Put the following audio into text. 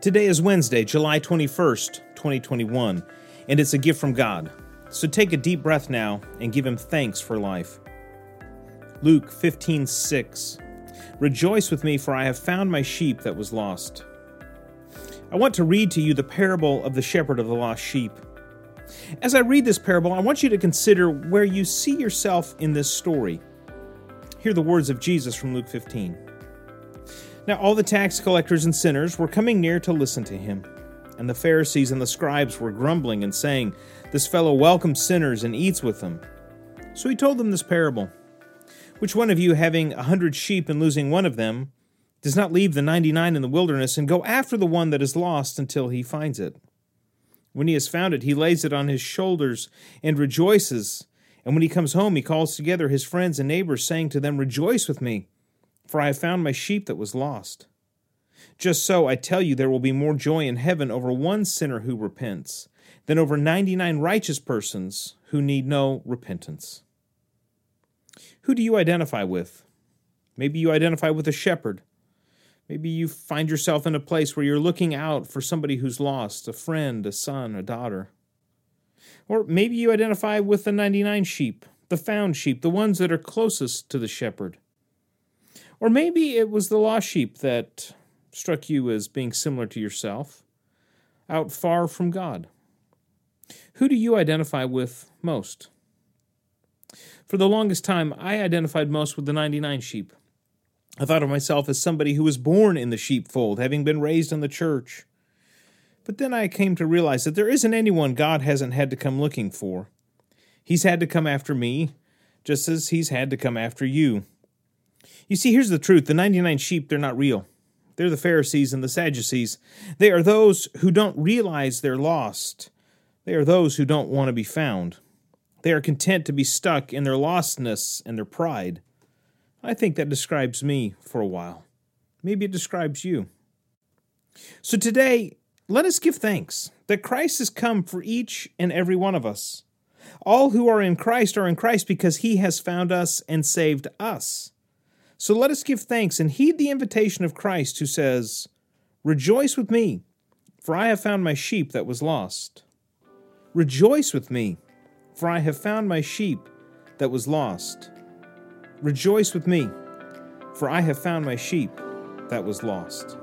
Today is Wednesday, July 21st, 2021, and it's a gift from God. So take a deep breath now and give him thanks for life. Luke 15:6 Rejoice with me for I have found my sheep that was lost. I want to read to you the parable of the shepherd of the lost sheep. As I read this parable, I want you to consider where you see yourself in this story. Hear the words of Jesus from Luke 15. Now all the tax collectors and sinners were coming near to listen to him. And the Pharisees and the scribes were grumbling and saying, This fellow welcomes sinners and eats with them. So he told them this parable Which one of you, having a hundred sheep and losing one of them, does not leave the ninety nine in the wilderness and go after the one that is lost until he finds it? When he has found it, he lays it on his shoulders and rejoices. And when he comes home, he calls together his friends and neighbors, saying to them, Rejoice with me for I have found my sheep that was lost. Just so, I tell you, there will be more joy in heaven over one sinner who repents than over 99 righteous persons who need no repentance. Who do you identify with? Maybe you identify with a shepherd. Maybe you find yourself in a place where you're looking out for somebody who's lost a friend, a son, a daughter. Or maybe you identify with the 99 sheep, the found sheep, the ones that are closest to the shepherd. Or maybe it was the lost sheep that struck you as being similar to yourself, out far from God. Who do you identify with most? For the longest time, I identified most with the 99 sheep. I thought of myself as somebody who was born in the sheepfold, having been raised in the church. But then I came to realize that there isn't anyone God hasn't had to come looking for. He's had to come after me, just as He's had to come after you. You see, here's the truth the 99 sheep, they're not real. They're the Pharisees and the Sadducees. They are those who don't realize they're lost. They are those who don't want to be found. They are content to be stuck in their lostness and their pride. I think that describes me for a while. Maybe it describes you. So today, let us give thanks that Christ has come for each and every one of us. All who are in Christ are in Christ because he has found us and saved us. So let us give thanks and heed the invitation of Christ, who says, Rejoice with me, for I have found my sheep that was lost. Rejoice with me, for I have found my sheep that was lost. Rejoice with me, for I have found my sheep that was lost.